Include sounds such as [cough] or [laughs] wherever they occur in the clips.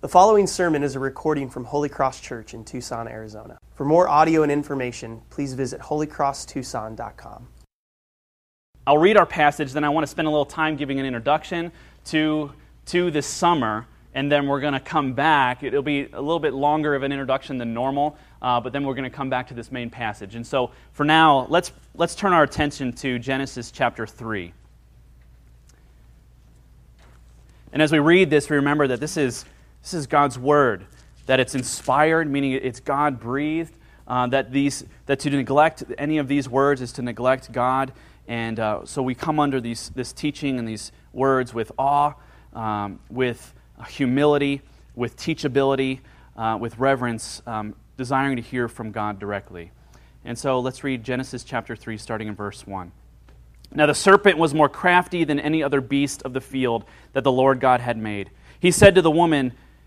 The following sermon is a recording from Holy Cross Church in Tucson, Arizona. For more audio and information, please visit holycrosstucson.com. I'll read our passage, then I want to spend a little time giving an introduction to, to this summer, and then we're going to come back. It'll be a little bit longer of an introduction than normal, uh, but then we're going to come back to this main passage. And so for now, let's, let's turn our attention to Genesis chapter 3. And as we read this, we remember that this is this is God's word, that it's inspired, meaning it's God breathed, uh, that, these, that to neglect any of these words is to neglect God. And uh, so we come under these, this teaching and these words with awe, um, with humility, with teachability, uh, with reverence, um, desiring to hear from God directly. And so let's read Genesis chapter 3, starting in verse 1. Now the serpent was more crafty than any other beast of the field that the Lord God had made. He said to the woman,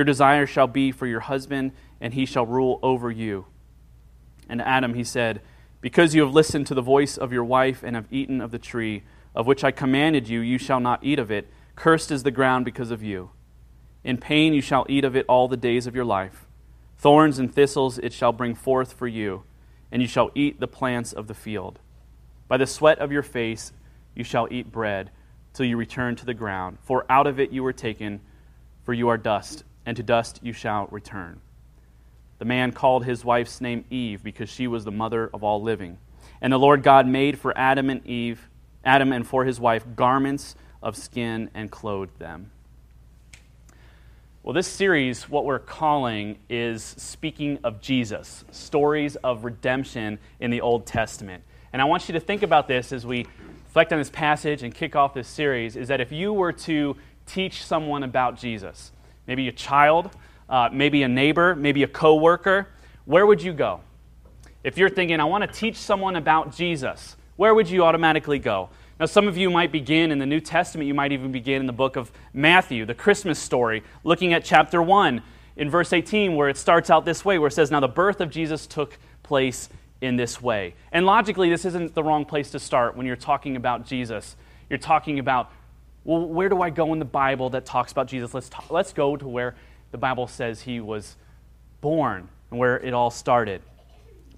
Your desire shall be for your husband and he shall rule over you. And Adam he said, Because you have listened to the voice of your wife and have eaten of the tree of which I commanded you, you shall not eat of it. Cursed is the ground because of you. In pain you shall eat of it all the days of your life. Thorns and thistles it shall bring forth for you, and you shall eat the plants of the field. By the sweat of your face you shall eat bread till you return to the ground, for out of it you were taken, for you are dust, and to dust you shall return. The man called his wife's name Eve because she was the mother of all living. And the Lord God made for Adam and Eve, Adam and for his wife, garments of skin and clothed them. Well, this series, what we're calling is Speaking of Jesus, stories of redemption in the Old Testament. And I want you to think about this as we reflect on this passage and kick off this series is that if you were to teach someone about Jesus, maybe a child, uh, maybe a neighbor, maybe a coworker, where would you go? If you're thinking, I want to teach someone about Jesus, where would you automatically go? Now, some of you might begin in the New Testament, you might even begin in the book of Matthew, the Christmas story, looking at chapter 1 in verse 18, where it starts out this way, where it says, Now the birth of Jesus took place in this way. And logically, this isn't the wrong place to start when you're talking about Jesus. You're talking about, well, where do I go in the Bible that talks about Jesus? Let's, talk, let's go to where the Bible says he was born and where it all started.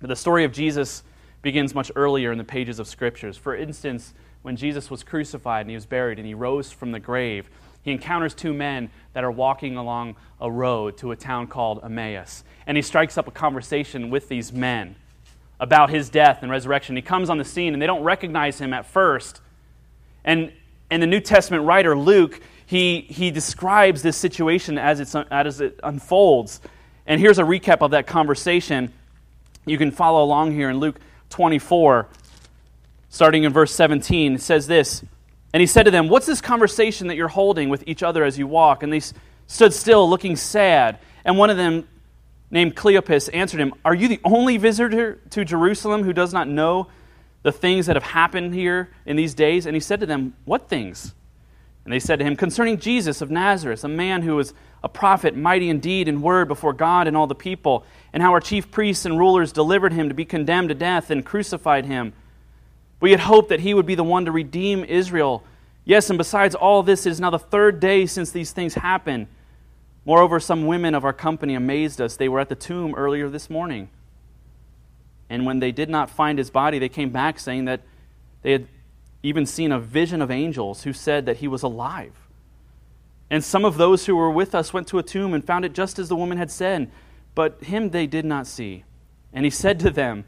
But the story of Jesus begins much earlier in the pages of Scriptures. For instance, when Jesus was crucified and he was buried and he rose from the grave, he encounters two men that are walking along a road to a town called Emmaus. And he strikes up a conversation with these men about his death and resurrection. He comes on the scene and they don't recognize him at first. And, and the New Testament writer, Luke, he, he describes this situation as, it's, as it unfolds. And here's a recap of that conversation. You can follow along here in Luke 24, starting in verse 17. It says this And he said to them, What's this conversation that you're holding with each other as you walk? And they stood still, looking sad. And one of them, named Cleopas, answered him, Are you the only visitor to Jerusalem who does not know the things that have happened here in these days? And he said to them, What things? And they said to him, Concerning Jesus of Nazareth, a man who was a prophet, mighty in deed and word before God and all the people, and how our chief priests and rulers delivered him to be condemned to death and crucified him. We had hoped that he would be the one to redeem Israel. Yes, and besides all this, it is now the third day since these things happened. Moreover, some women of our company amazed us. They were at the tomb earlier this morning. And when they did not find his body, they came back saying that they had even seen a vision of angels who said that he was alive. And some of those who were with us went to a tomb and found it just as the woman had said, but him they did not see. And he said to them,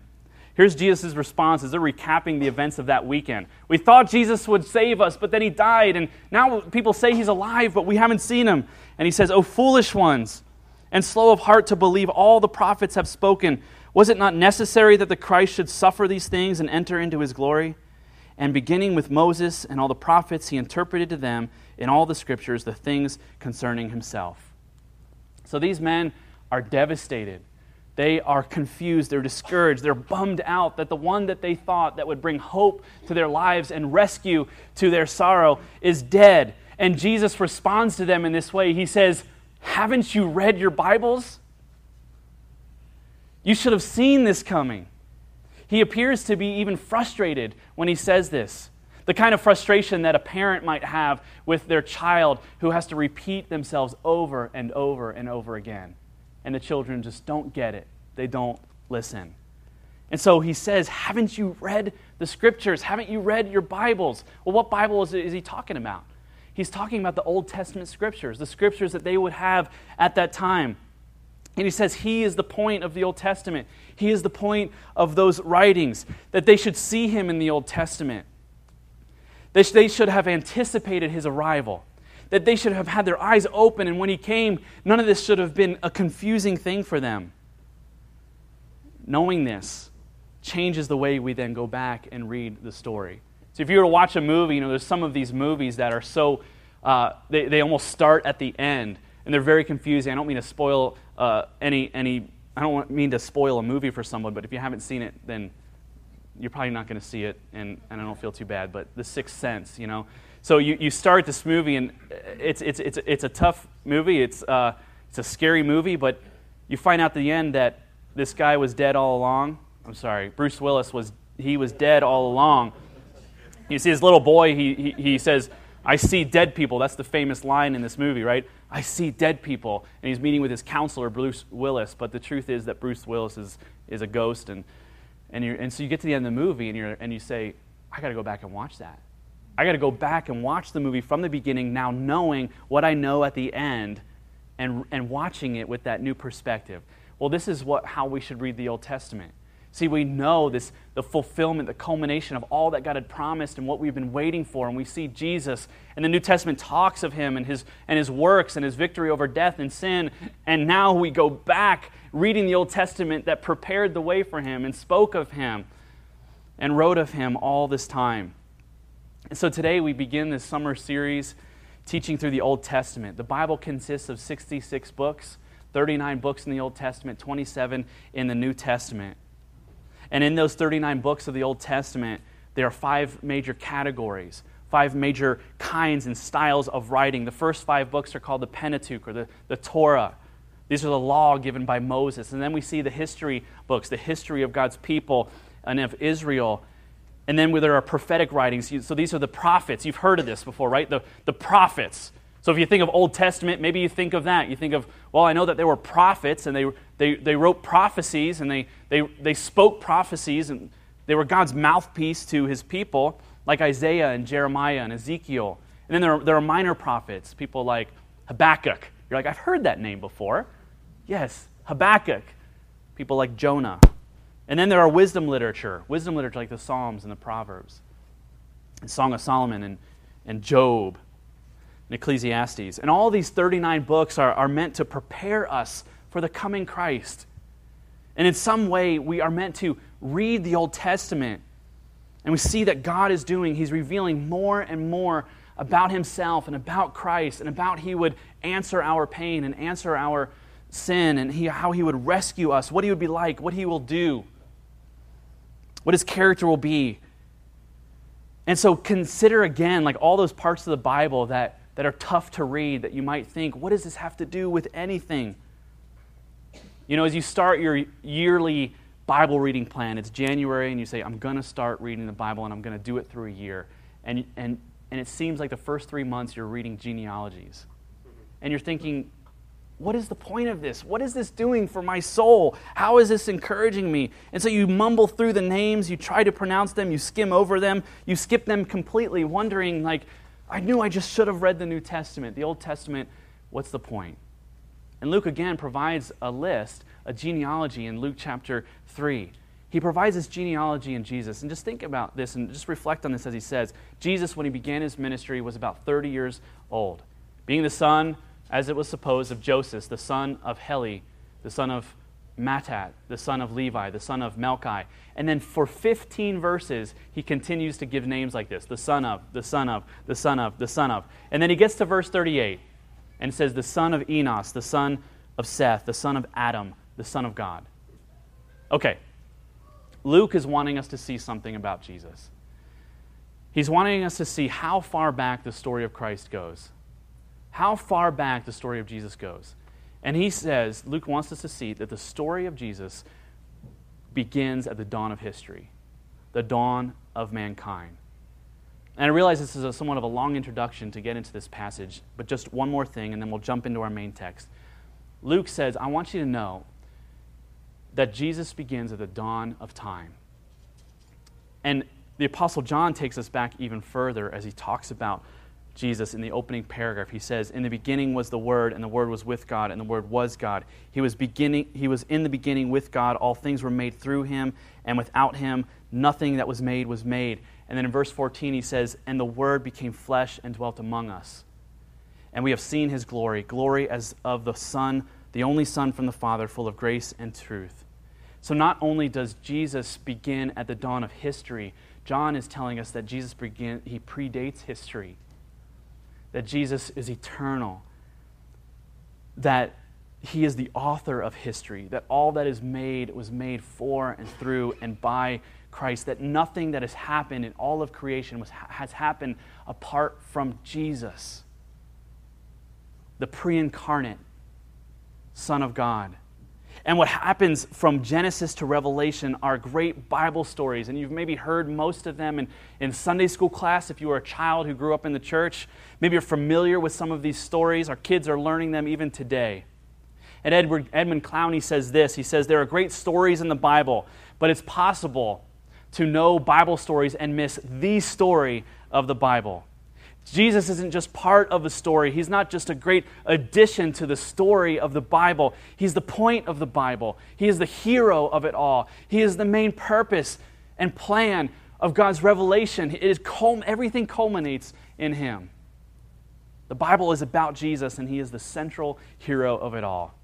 Here's Jesus' response as they're recapping the events of that weekend. We thought Jesus would save us, but then he died, and now people say he's alive, but we haven't seen him. And he says, O foolish ones, and slow of heart to believe all the prophets have spoken. Was it not necessary that the Christ should suffer these things and enter into his glory? And beginning with Moses and all the prophets, he interpreted to them in all the scriptures the things concerning himself. So these men are devastated. They are confused, they're discouraged, they're bummed out that the one that they thought that would bring hope to their lives and rescue to their sorrow is dead. And Jesus responds to them in this way. He says, Haven't you read your Bibles? You should have seen this coming. He appears to be even frustrated when he says this. The kind of frustration that a parent might have with their child who has to repeat themselves over and over and over again. And the children just don't get it, they don't listen. And so he says, Haven't you read the scriptures? Haven't you read your Bibles? Well, what Bible is, is he talking about? He's talking about the Old Testament scriptures, the scriptures that they would have at that time. And he says he is the point of the Old Testament. He is the point of those writings, that they should see him in the Old Testament. That they should have anticipated his arrival. That they should have had their eyes open, and when he came, none of this should have been a confusing thing for them. Knowing this changes the way we then go back and read the story. So if you were to watch a movie, you know, there's some of these movies that are so, uh, they, they almost start at the end, and they're very confusing. I don't mean to spoil uh, any, any, I don't mean to spoil a movie for someone, but if you haven't seen it, then you're probably not going to see it, and, and I don't feel too bad. But The Sixth Sense, you know. So you, you start this movie, and it's, it's, it's, it's a tough movie. It's, uh, it's a scary movie, but you find out at the end that this guy was dead all along. I'm sorry, Bruce Willis was, he was dead all along. You see his little boy, he, he, he says, I see dead people. That's the famous line in this movie, right? I see dead people. And he's meeting with his counselor, Bruce Willis. But the truth is that Bruce Willis is, is a ghost. And, and, and so you get to the end of the movie and, you're, and you say, I got to go back and watch that. I got to go back and watch the movie from the beginning, now knowing what I know at the end and, and watching it with that new perspective. Well, this is what, how we should read the Old Testament. See, we know this, the fulfillment, the culmination of all that God had promised and what we've been waiting for. And we see Jesus, and the New Testament talks of him and his, and his works and his victory over death and sin. And now we go back reading the Old Testament that prepared the way for him and spoke of him and wrote of him all this time. And so today we begin this summer series teaching through the Old Testament. The Bible consists of 66 books, 39 books in the Old Testament, 27 in the New Testament. And in those 39 books of the Old Testament, there are five major categories, five major kinds and styles of writing. The first five books are called the Pentateuch or the, the Torah. These are the law given by Moses. And then we see the history books, the history of God's people and of Israel. And then there are prophetic writings. So these are the prophets. You've heard of this before, right? The, the prophets. So if you think of Old Testament, maybe you think of that. You think of, well, I know that there were prophets and they, they, they wrote prophecies and they, they, they spoke prophecies and they were God's mouthpiece to his people, like Isaiah and Jeremiah and Ezekiel. And then there are, there are minor prophets, people like Habakkuk. You're like, I've heard that name before. Yes, Habakkuk. People like Jonah. And then there are wisdom literature, wisdom literature like the Psalms and the Proverbs, and Song of Solomon and, and Job Ecclesiastes. And all these 39 books are, are meant to prepare us for the coming Christ. And in some way, we are meant to read the Old Testament and we see that God is doing, He's revealing more and more about Himself and about Christ and about He would answer our pain and answer our sin and he, how He would rescue us, what He would be like, what He will do, what His character will be. And so consider again, like all those parts of the Bible that, that are tough to read, that you might think, what does this have to do with anything? You know, as you start your yearly Bible reading plan, it's January, and you say, I'm going to start reading the Bible, and I'm going to do it through a year. And, and, and it seems like the first three months you're reading genealogies. And you're thinking, what is the point of this? What is this doing for my soul? How is this encouraging me? And so you mumble through the names, you try to pronounce them, you skim over them, you skip them completely, wondering, like, I knew I just should have read the New Testament. The Old Testament, what's the point? And Luke again provides a list, a genealogy in Luke chapter 3. He provides this genealogy in Jesus. And just think about this and just reflect on this as he says Jesus, when he began his ministry, was about 30 years old, being the son as it was supposed, of Joseph, the son of Heli, the son of Matthat, the son of Levi, the son of Melchi. And then for 15 verses, he continues to give names like this the son of, the son of, the son of, the son of. And then he gets to verse 38 and says, the son of Enos, the son of Seth, the son of Adam, the son of God. Okay, Luke is wanting us to see something about Jesus. He's wanting us to see how far back the story of Christ goes how far back the story of Jesus goes. And he says, Luke wants us to see that the story of Jesus begins at the dawn of history, the dawn of mankind. And I realize this is a, somewhat of a long introduction to get into this passage, but just one more thing, and then we'll jump into our main text. Luke says, I want you to know that Jesus begins at the dawn of time. And the Apostle John takes us back even further as he talks about Jesus in the opening paragraph. He says, In the beginning was the Word, and the Word was with God, and the Word was God. He was, beginning, he was in the beginning with God. All things were made through him, and without him, nothing that was made was made. And then in verse 14, he says, And the Word became flesh and dwelt among us. And we have seen his glory, glory as of the Son, the only Son from the Father, full of grace and truth. So not only does Jesus begin at the dawn of history, John is telling us that Jesus begin, he predates history that Jesus is eternal, that he is the author of history, that all that is made was made for and through and by Christ, that nothing that has happened in all of creation was, has happened apart from Jesus, the pre incarnate Son of God. And what happens from Genesis to Revelation are great Bible stories. And you've maybe heard most of them in, in Sunday school class if you were a child who grew up in the church. Maybe you're familiar with some of these stories. Our kids are learning them even today. And Edward, Edmund Clowney says this He says, There are great stories in the Bible, but it's possible to know Bible stories and miss the story of the Bible. Jesus isn't just part of the story. He's not just a great addition to the story of the Bible. He's the point of the Bible. He is the hero of it all. He is the main purpose and plan of God's revelation. It is everything culminates in Him. The Bible is about Jesus, and He is the central hero of it all.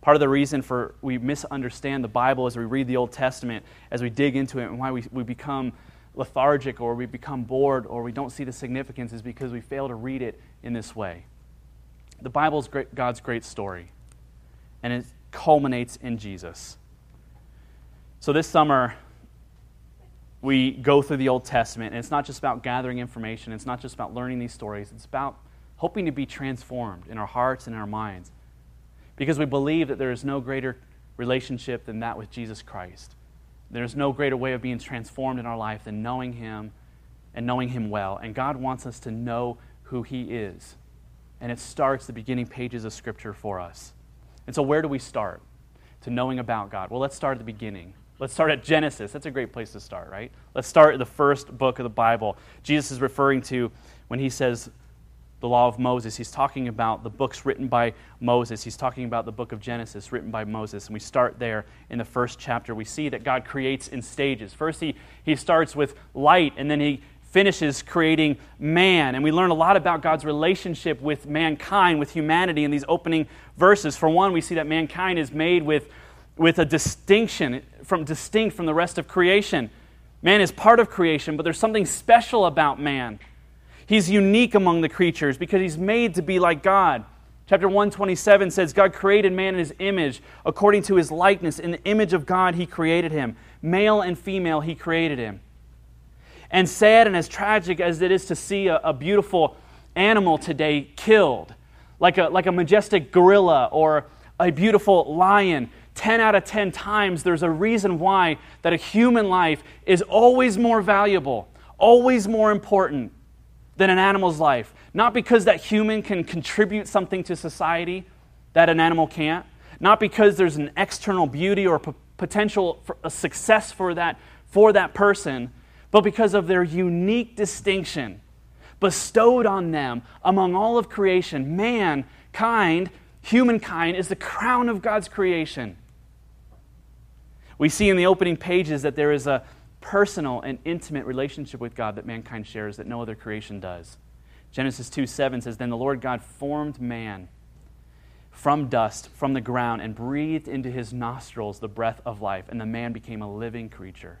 Part of the reason for we misunderstand the Bible as we read the Old Testament, as we dig into it, and why we, we become lethargic or we become bored or we don't see the significance is because we fail to read it in this way. The Bible is great, God's great story, and it culminates in Jesus. So this summer, we go through the Old Testament, and it's not just about gathering information, it's not just about learning these stories, it's about hoping to be transformed in our hearts and in our minds. Because we believe that there is no greater relationship than that with Jesus Christ. There's no greater way of being transformed in our life than knowing Him and knowing Him well. And God wants us to know who He is. And it starts the beginning pages of Scripture for us. And so, where do we start to knowing about God? Well, let's start at the beginning. Let's start at Genesis. That's a great place to start, right? Let's start at the first book of the Bible. Jesus is referring to when he says, the law of Moses. He's talking about the books written by Moses. He's talking about the book of Genesis written by Moses. And we start there in the first chapter. We see that God creates in stages. First, he, he starts with light, and then he finishes creating man. And we learn a lot about God's relationship with mankind, with humanity in these opening verses. For one, we see that mankind is made with with a distinction from distinct from the rest of creation. Man is part of creation, but there's something special about man. He's unique among the creatures because he's made to be like God. Chapter 127 says, God created man in his image, according to his likeness. In the image of God, he created him. Male and female, he created him. And sad and as tragic as it is to see a, a beautiful animal today killed, like a, like a majestic gorilla or a beautiful lion, 10 out of 10 times there's a reason why that a human life is always more valuable, always more important than an animal's life. Not because that human can contribute something to society that an animal can't, not because there's an external beauty or p- potential for a success for that, for that person, but because of their unique distinction bestowed on them among all of creation. Mankind, humankind, is the crown of God's creation. We see in the opening pages that there is a personal and intimate relationship with God that mankind shares that no other creation does. Genesis 2 7 says, Then the Lord God formed man from dust, from the ground, and breathed into his nostrils the breath of life, and the man became a living creature.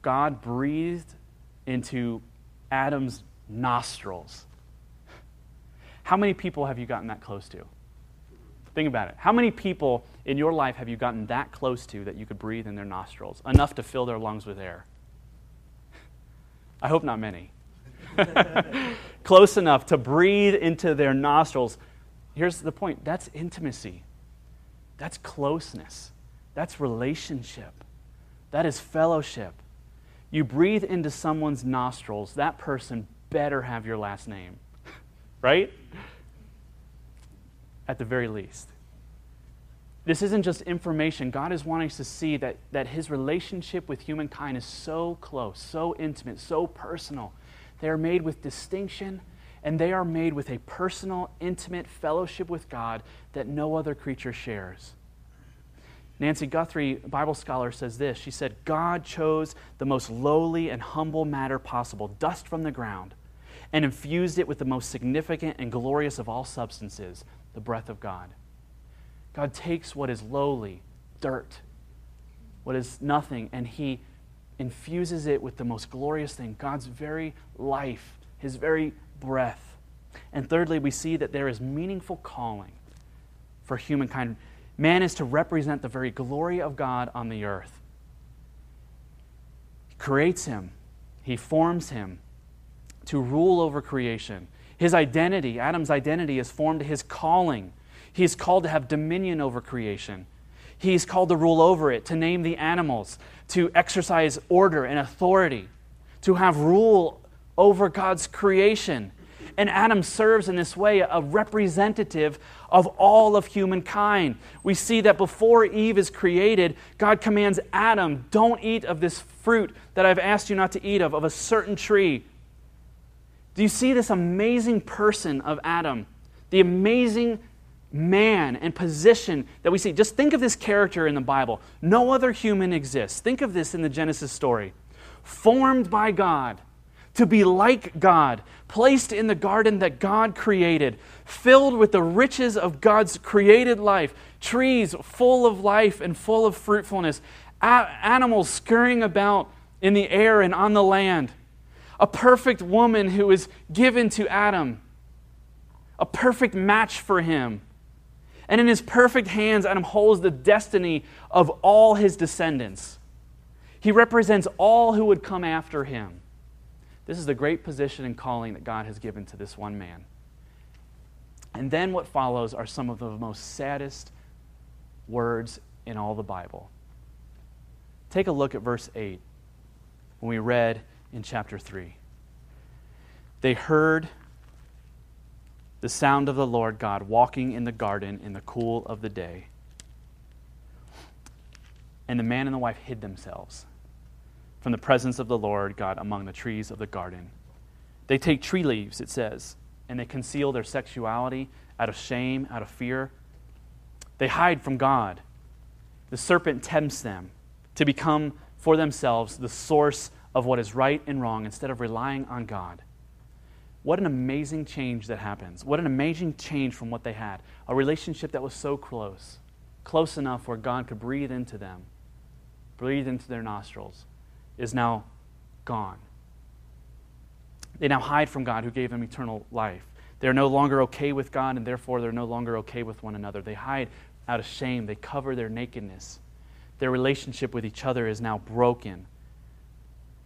God breathed into Adam's nostrils. How many people have you gotten that close to? Think about it. How many people in your life have you gotten that close to that you could breathe in their nostrils, enough to fill their lungs with air? I hope not many. [laughs] close enough to breathe into their nostrils. Here's the point that's intimacy, that's closeness, that's relationship, that is fellowship. You breathe into someone's nostrils, that person better have your last name, [laughs] right? At the very least. This isn't just information. God is wanting us to see that, that his relationship with humankind is so close, so intimate, so personal. They are made with distinction, and they are made with a personal, intimate fellowship with God that no other creature shares. Nancy Guthrie, Bible scholar, says this. She said, God chose the most lowly and humble matter possible, dust from the ground, and infused it with the most significant and glorious of all substances, the breath of God. God takes what is lowly, dirt, what is nothing, and He infuses it with the most glorious thing God's very life, His very breath. And thirdly, we see that there is meaningful calling for humankind. Man is to represent the very glory of God on the earth. He creates him, He forms him to rule over creation. His identity, Adam's identity, is formed his calling. He is called to have dominion over creation. He is called to rule over it, to name the animals, to exercise order and authority, to have rule over God's creation. And Adam serves in this way a representative of all of humankind. We see that before Eve is created, God commands Adam, Don't eat of this fruit that I've asked you not to eat of, of a certain tree. Do you see this amazing person of Adam? The amazing man and position that we see. Just think of this character in the Bible. No other human exists. Think of this in the Genesis story. Formed by God to be like God, placed in the garden that God created, filled with the riches of God's created life, trees full of life and full of fruitfulness, animals scurrying about in the air and on the land a perfect woman who is given to Adam, a perfect match for him. And in his perfect hands, Adam holds the destiny of all his descendants. He represents all who would come after him. This is the great position and calling that God has given to this one man. And then what follows are some of the most saddest words in all the Bible. Take a look at verse 8 when we read, in chapter 3. They heard the sound of the Lord God walking in the garden in the cool of the day. And the man and the wife hid themselves from the presence of the Lord God among the trees of the garden. They take tree leaves, it says, and they conceal their sexuality out of shame, out of fear. They hide from God. The serpent tempts them to become for themselves the source of what is right and wrong instead of relying on God. What an amazing change that happens. What an amazing change from what they had. A relationship that was so close. close enough where God could breathe into them, breathe into their nostrils, is now gone. They now hide from God who gave them eternal life. They're no longer okay with God, and therefore they're no longer okay with one another. They hide out of shame, they cover their nakedness. Their relationship with each other is now broken.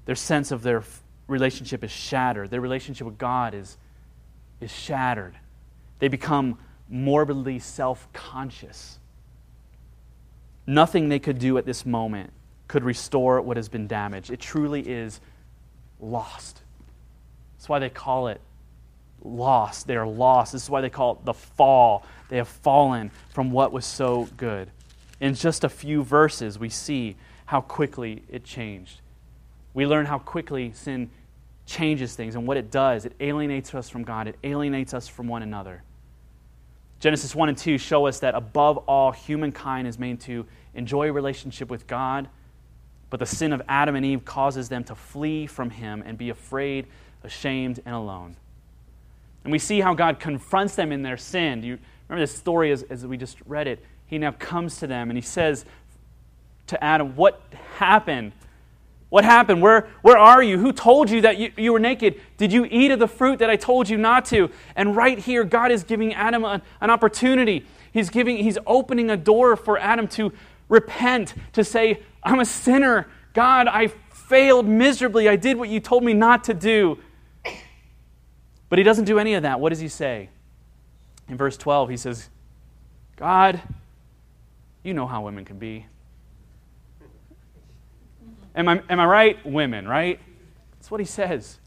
Their sense of their relationship is shattered. Their relationship with God is, is shattered. They become morbidly self conscious. Nothing they could do at this moment could restore what has been damaged. It truly is lost. That's why they call it lost. They are lost. This is why they call it the fall. They have fallen from what was so good. In just a few verses, we see how quickly it changed. We learn how quickly sin changes things and what it does. It alienates us from God, it alienates us from one another. Genesis 1 and 2 show us that above all, humankind is made to enjoy a relationship with God, but the sin of Adam and Eve causes them to flee from Him and be afraid, ashamed, and alone. And we see how God confronts them in their sin. You remember this story as, as we just read it? He now comes to them and he says to Adam, What happened? What happened? Where, where are you? Who told you that you, you were naked? Did you eat of the fruit that I told you not to? And right here, God is giving Adam an, an opportunity. He's, giving, he's opening a door for Adam to repent, to say, I'm a sinner. God, I failed miserably. I did what you told me not to do. But he doesn't do any of that. What does he say? In verse 12, he says, God, you know how women can be. Am I, am I right? Women, right? That's what he says.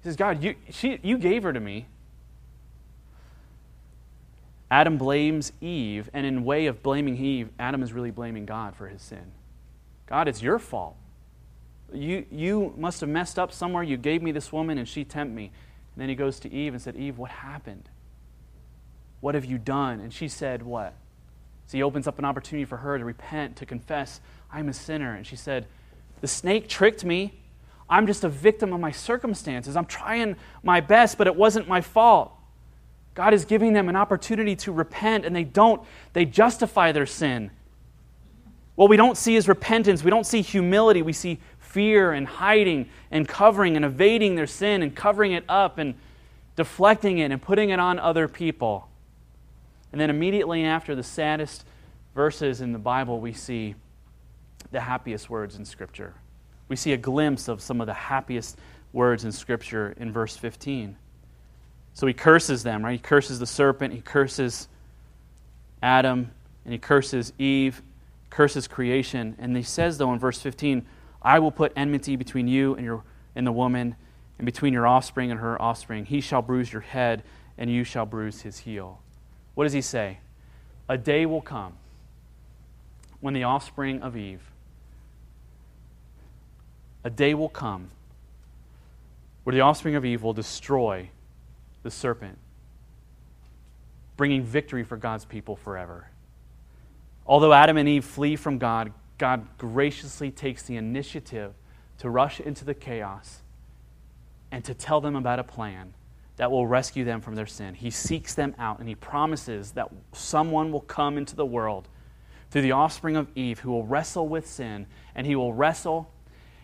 He says, God, you, she, you gave her to me. Adam blames Eve, and in way of blaming Eve, Adam is really blaming God for his sin. God, it's your fault. You, you must have messed up somewhere. You gave me this woman, and she tempted me. And then he goes to Eve and said, Eve, what happened? What have you done? And she said, What? So he opens up an opportunity for her to repent, to confess, I'm a sinner. And she said, The snake tricked me. I'm just a victim of my circumstances. I'm trying my best, but it wasn't my fault. God is giving them an opportunity to repent, and they don't. They justify their sin. What we don't see is repentance. We don't see humility. We see fear and hiding and covering and evading their sin and covering it up and deflecting it and putting it on other people. And then immediately after the saddest verses in the Bible, we see the happiest words in Scripture. We see a glimpse of some of the happiest words in Scripture in verse 15. So he curses them, right? He curses the serpent, he curses Adam, and he curses Eve, curses creation. And he says, though, in verse 15, I will put enmity between you and, your, and the woman, and between your offspring and her offspring. He shall bruise your head, and you shall bruise his heel. What does he say? A day will come when the offspring of Eve, a day will come where the offspring of Eve will destroy the serpent, bringing victory for God's people forever. Although Adam and Eve flee from God, God graciously takes the initiative to rush into the chaos and to tell them about a plan that will rescue them from their sin. He seeks them out and he promises that someone will come into the world through the offspring of Eve who will wrestle with sin and he will wrestle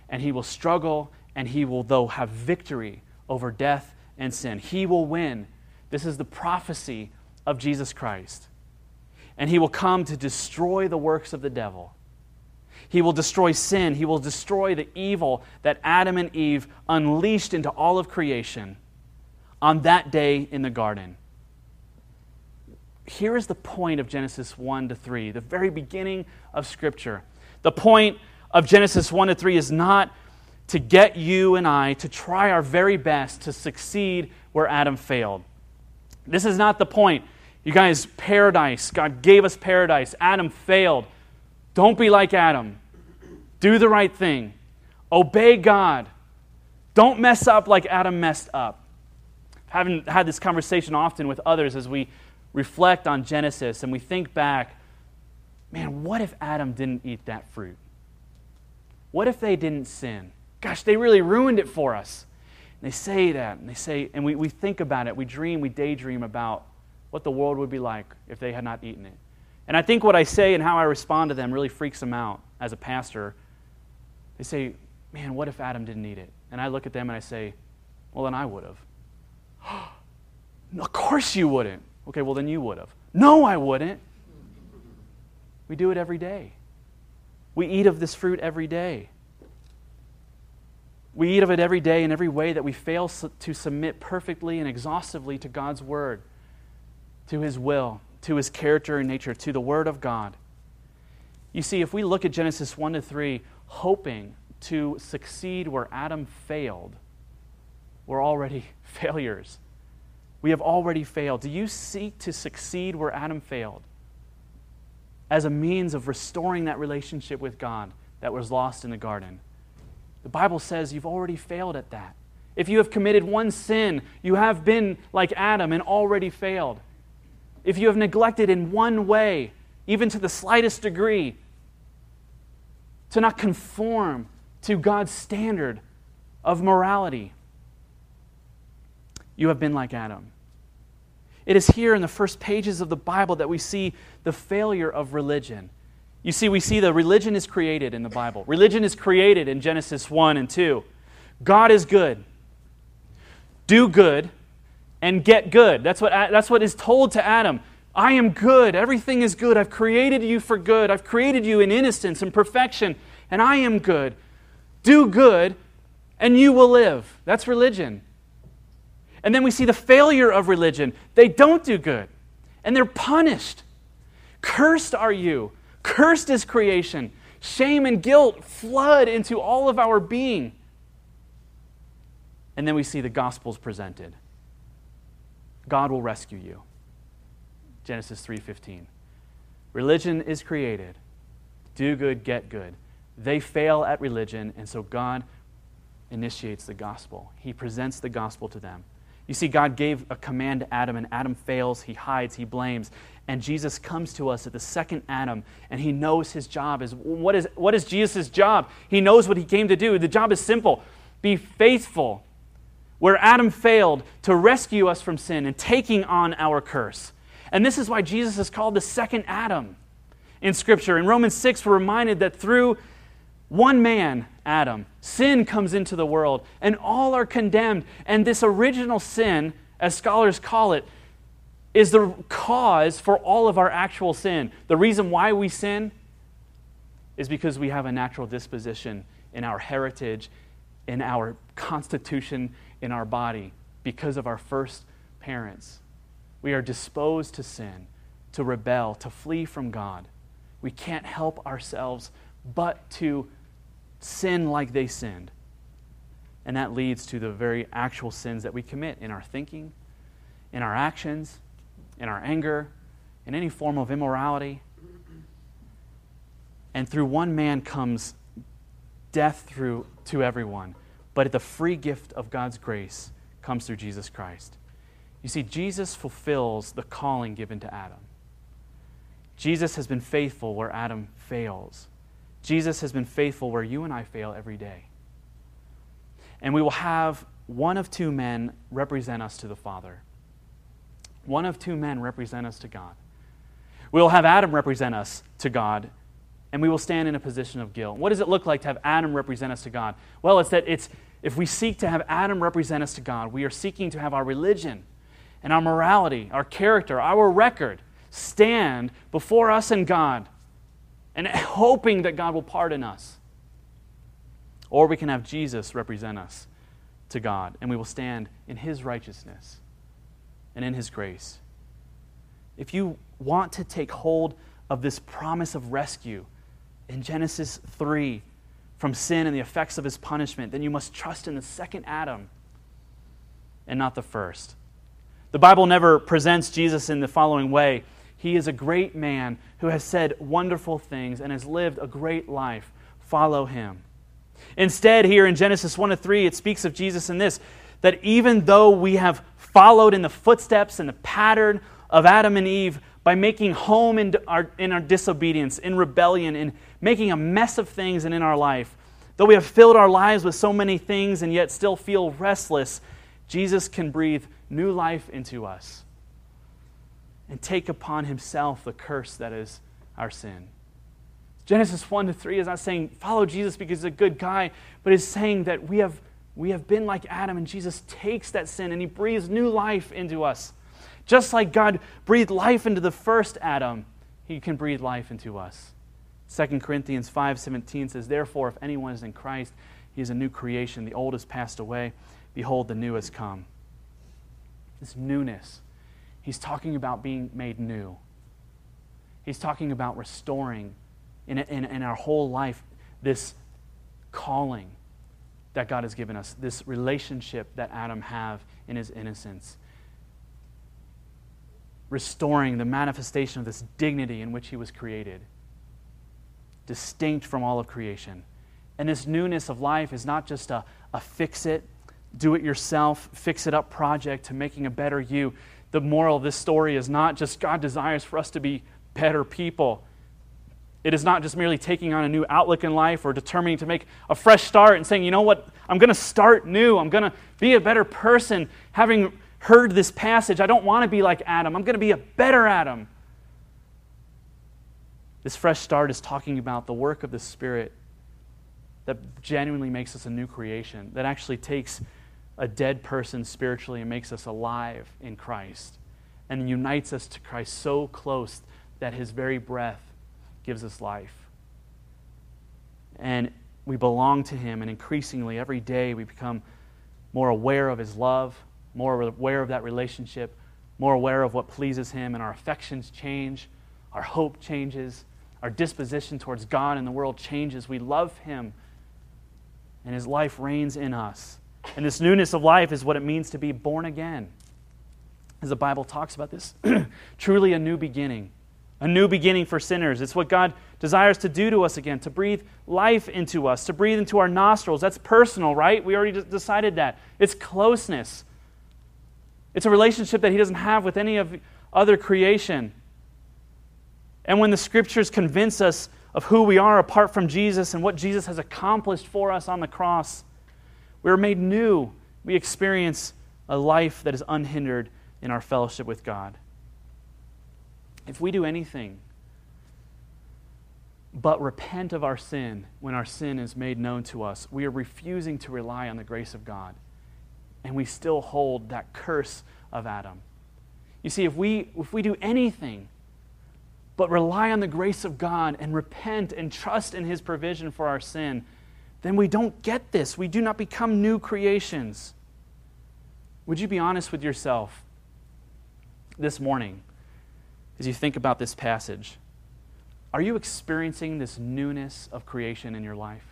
and he will struggle and he will, though, have victory over death and sin. He will win. This is the prophecy of Jesus Christ. And he will come to destroy the works of the devil. He will destroy sin. He will destroy the evil that Adam and Eve unleashed into all of creation on that day in the garden. Here is the point of Genesis 1 to 3, the very beginning of Scripture. The point of Genesis 1 to 3 is not to get you and I to try our very best to succeed where Adam failed. This is not the point. You guys, paradise, God gave us paradise. Adam failed. Don't be like Adam. Do the right thing. Obey God. Don't mess up like Adam messed up. Having had this conversation often with others as we reflect on Genesis and we think back, man, what if Adam didn't eat that fruit? What if they didn't sin? Gosh, they really ruined it for us. And they say that, and they say, and we, we think about it, we dream, we daydream about what the world would be like if they had not eaten it. And I think what I say and how I respond to them really freaks them out as a pastor. They say, Man, what if Adam didn't eat it? And I look at them and I say, Well, then I would have. [gasps] of course you wouldn't. Okay, well, then you would have. No, I wouldn't. We do it every day. We eat of this fruit every day. We eat of it every day in every way that we fail to submit perfectly and exhaustively to God's word, to his will, to his character and nature, to the word of God. You see, if we look at Genesis 1 to 3, hoping to succeed where Adam failed, we're already [laughs] failures. We have already failed. Do you seek to succeed where Adam failed as a means of restoring that relationship with God that was lost in the garden? The Bible says you've already failed at that. If you have committed one sin, you have been like Adam and already failed. If you have neglected in one way, even to the slightest degree, to not conform to God's standard of morality, you have been like Adam. It is here in the first pages of the Bible that we see the failure of religion. You see, we see the religion is created in the Bible. Religion is created in Genesis 1 and 2. God is good. Do good and get good. That's what, that's what is told to Adam. I am good. Everything is good. I've created you for good. I've created you in innocence and perfection, and I am good. Do good, and you will live. That's religion. And then we see the failure of religion. They don't do good, and they're punished. Cursed are you Cursed is creation. Shame and guilt flood into all of our being. And then we see the gospels presented. God will rescue you. Genesis 3:15. Religion is created. Do good, get good. They fail at religion, and so God initiates the gospel. He presents the gospel to them. You see, God gave a command to Adam, and Adam fails, he hides, he blames. And Jesus comes to us at the second Adam, and he knows his job is what is, what is Jesus' job? He knows what he came to do. The job is simple be faithful where Adam failed to rescue us from sin and taking on our curse. And this is why Jesus is called the second Adam in Scripture. In Romans 6, we're reminded that through one man, Adam, sin comes into the world, and all are condemned. And this original sin, as scholars call it, is the cause for all of our actual sin. The reason why we sin is because we have a natural disposition in our heritage, in our constitution, in our body, because of our first parents. We are disposed to sin, to rebel, to flee from God. We can't help ourselves but to sin like they sinned. And that leads to the very actual sins that we commit in our thinking, in our actions, in our anger, in any form of immorality. And through one man comes death through to everyone. But the free gift of God's grace comes through Jesus Christ. You see, Jesus fulfills the calling given to Adam. Jesus has been faithful where Adam fails. Jesus has been faithful where you and I fail every day. And we will have one of two men represent us to the Father. One of two men represent us to God. We will have Adam represent us to God, and we will stand in a position of guilt. What does it look like to have Adam represent us to God? Well, it's that it's if we seek to have Adam represent us to God, we are seeking to have our religion and our morality, our character, our record stand before us and God, and hoping that God will pardon us. Or we can have Jesus represent us to God, and we will stand in his righteousness and in His grace. If you want to take hold of this promise of rescue in Genesis 3 from sin and the effects of his punishment, then you must trust in the second Adam and not the first. The Bible never presents Jesus in the following way He is a great man who has said wonderful things and has lived a great life. Follow him. Instead, here in Genesis 1 to 3, it speaks of Jesus in this that even though we have followed in the footsteps and the pattern of Adam and Eve by making home in our, in our disobedience, in rebellion, in making a mess of things and in our life. Though we have filled our lives with so many things and yet still feel restless, Jesus can breathe new life into us. And take upon himself the curse that is our sin. Genesis 1 to 3 is not saying follow Jesus because he's a good guy, but is saying that we have, we have been like Adam and Jesus takes that sin and he breathes new life into us. Just like God breathed life into the first Adam, he can breathe life into us. 2 Corinthians 5:17 says, "Therefore if anyone is in Christ, he is a new creation. The old has passed away; behold the new has come." This newness. He's talking about being made new. He's talking about restoring in, in, in our whole life this calling that God has given us, this relationship that Adam have in his innocence. Restoring the manifestation of this dignity in which he was created, distinct from all of creation. And this newness of life is not just a, a fix it, do it yourself, fix it up project to making a better you. The moral of this story is not just God desires for us to be better people. It is not just merely taking on a new outlook in life or determining to make a fresh start and saying, you know what, I'm going to start new. I'm going to be a better person. Having heard this passage, I don't want to be like Adam. I'm going to be a better Adam. This fresh start is talking about the work of the Spirit that genuinely makes us a new creation, that actually takes a dead person spiritually and makes us alive in Christ and unites us to Christ so close that his very breath gives us life. And we belong to Him, and increasingly every day we become more aware of His love, more aware of that relationship, more aware of what pleases Him, and our affections change, our hope changes, our disposition towards God and the world changes. We love Him, and His life reigns in us. And this newness of life is what it means to be born again. As the Bible talks about this, [clears throat] truly a new beginning a new beginning for sinners. It's what God desires to do to us again, to breathe life into us, to breathe into our nostrils. That's personal, right? We already decided that. It's closeness. It's a relationship that He doesn't have with any of other creation. And when the scriptures convince us of who we are apart from Jesus and what Jesus has accomplished for us on the cross, we are made new. We experience a life that is unhindered in our fellowship with God. If we do anything but repent of our sin when our sin is made known to us, we are refusing to rely on the grace of God. And we still hold that curse of Adam. You see, if we, if we do anything but rely on the grace of God and repent and trust in His provision for our sin, then we don't get this. We do not become new creations. Would you be honest with yourself this morning? as you think about this passage, are you experiencing this newness of creation in your life?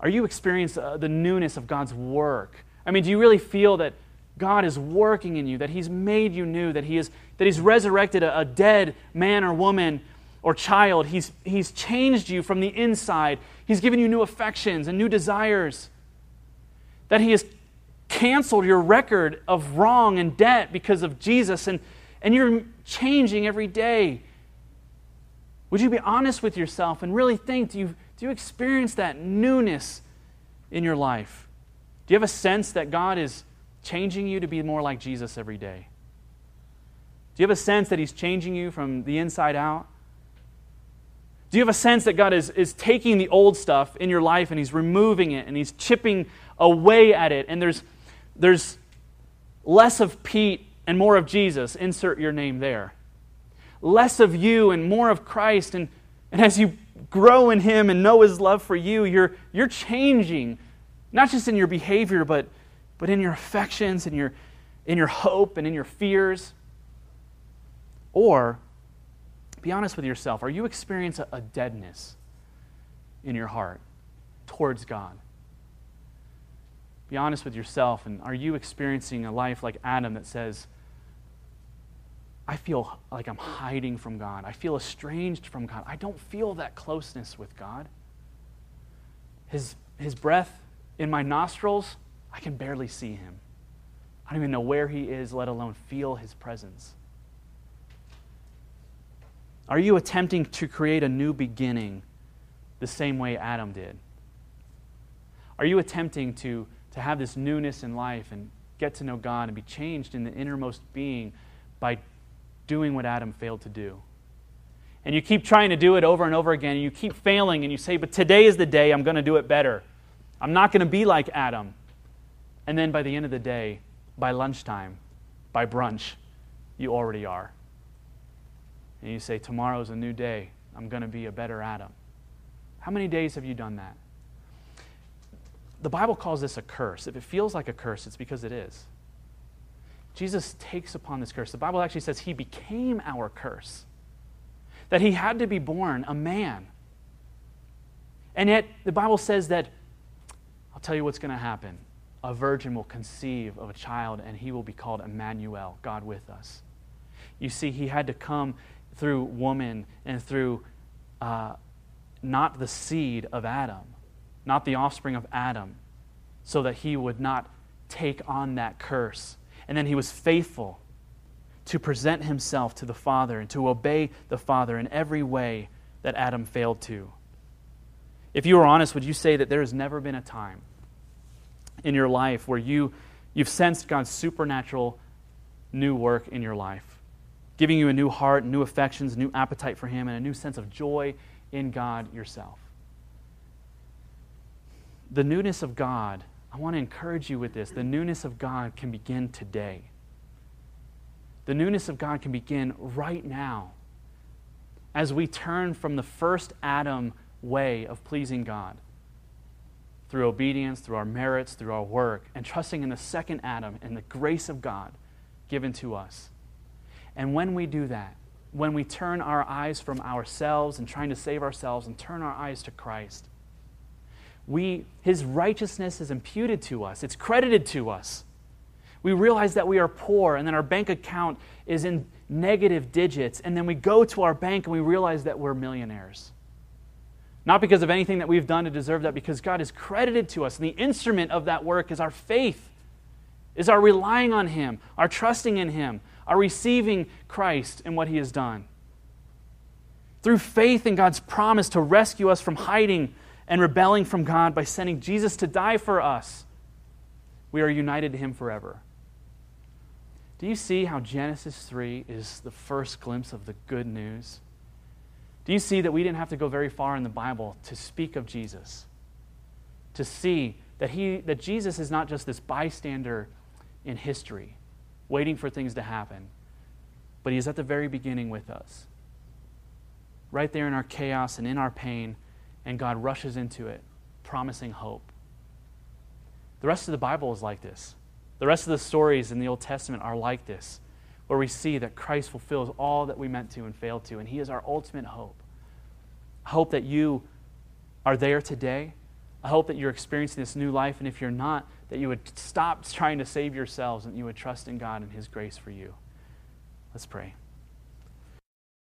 Are you experiencing uh, the newness of God's work? I mean, do you really feel that God is working in you, that He's made you new, that, he is, that He's resurrected a, a dead man or woman or child? He's, he's changed you from the inside, He's given you new affections and new desires, that He has canceled your record of wrong and debt because of Jesus and and you're changing every day. Would you be honest with yourself and really think do you, do you experience that newness in your life? Do you have a sense that God is changing you to be more like Jesus every day? Do you have a sense that He's changing you from the inside out? Do you have a sense that God is, is taking the old stuff in your life and He's removing it and He's chipping away at it and there's, there's less of Pete and more of Jesus, insert your name there. Less of you and more of Christ. And, and as you grow in Him and know His love for you, you're, you're changing, not just in your behavior, but, but in your affections, in your, in your hope, and in your fears. Or, be honest with yourself, are you experiencing a, deadness in your heart towards God? Be honest with yourself, and are you experiencing a life like Adam that says, I feel like I'm hiding from God. I feel estranged from God. I don't feel that closeness with God. His, his breath in my nostrils, I can barely see him. I don't even know where he is, let alone feel his presence. Are you attempting to create a new beginning the same way Adam did? Are you attempting to, to have this newness in life and get to know God and be changed in the innermost being by doing what Adam failed to do. And you keep trying to do it over and over again, and you keep failing, and you say, But today is the day I'm going to do it better. I'm not going to be like Adam. And then by the end of the day, by lunchtime, by brunch, you already are. And you say, Tomorrow's a new day. I'm going to be a better Adam. How many days have you done that? The Bible calls this a curse. If it feels like a curse, it's because it is. Jesus takes upon this curse. The Bible actually says he became our curse, that he had to be born a man. And yet, the Bible says that, I'll tell you what's going to happen. A virgin will conceive of a child, and he will be called Emmanuel, God with us. You see, he had to come through woman and through uh, not the seed of Adam, not the offspring of Adam, so that he would not take on that curse. And then he was faithful to present himself to the Father and to obey the Father in every way that Adam failed to. If you were honest, would you say that there has never been a time in your life where you, you've sensed God's supernatural new work in your life, giving you a new heart, new affections, new appetite for Him, and a new sense of joy in God yourself? The newness of God, I want to encourage you with this. The newness of God can begin today. The newness of God can begin right now as we turn from the first Adam way of pleasing God through obedience, through our merits, through our work, and trusting in the second Adam and the grace of God given to us. And when we do that, when we turn our eyes from ourselves and trying to save ourselves and turn our eyes to Christ, we, his righteousness is imputed to us, it's credited to us. We realize that we are poor, and then our bank account is in negative digits, and then we go to our bank and we realize that we're millionaires. Not because of anything that we've done to deserve that, because God is credited to us. And the instrument of that work is our faith, is our relying on Him, our trusting in Him, our receiving Christ and what He has done. Through faith in God's promise to rescue us from hiding and rebelling from God by sending Jesus to die for us, we are united to Him forever. Do you see how Genesis 3 is the first glimpse of the good news? Do you see that we didn't have to go very far in the Bible to speak of Jesus? To see that, he, that Jesus is not just this bystander in history, waiting for things to happen, but He is at the very beginning with us. Right there in our chaos and in our pain, and God rushes into it, promising hope. The rest of the Bible is like this. The rest of the stories in the Old Testament are like this where we see that Christ fulfills all that we meant to and failed to, and He is our ultimate hope. Hope that you are there today. I hope that you're experiencing this new life, and if you're not, that you would stop trying to save yourselves and you would trust in God and His grace for you. Let's pray.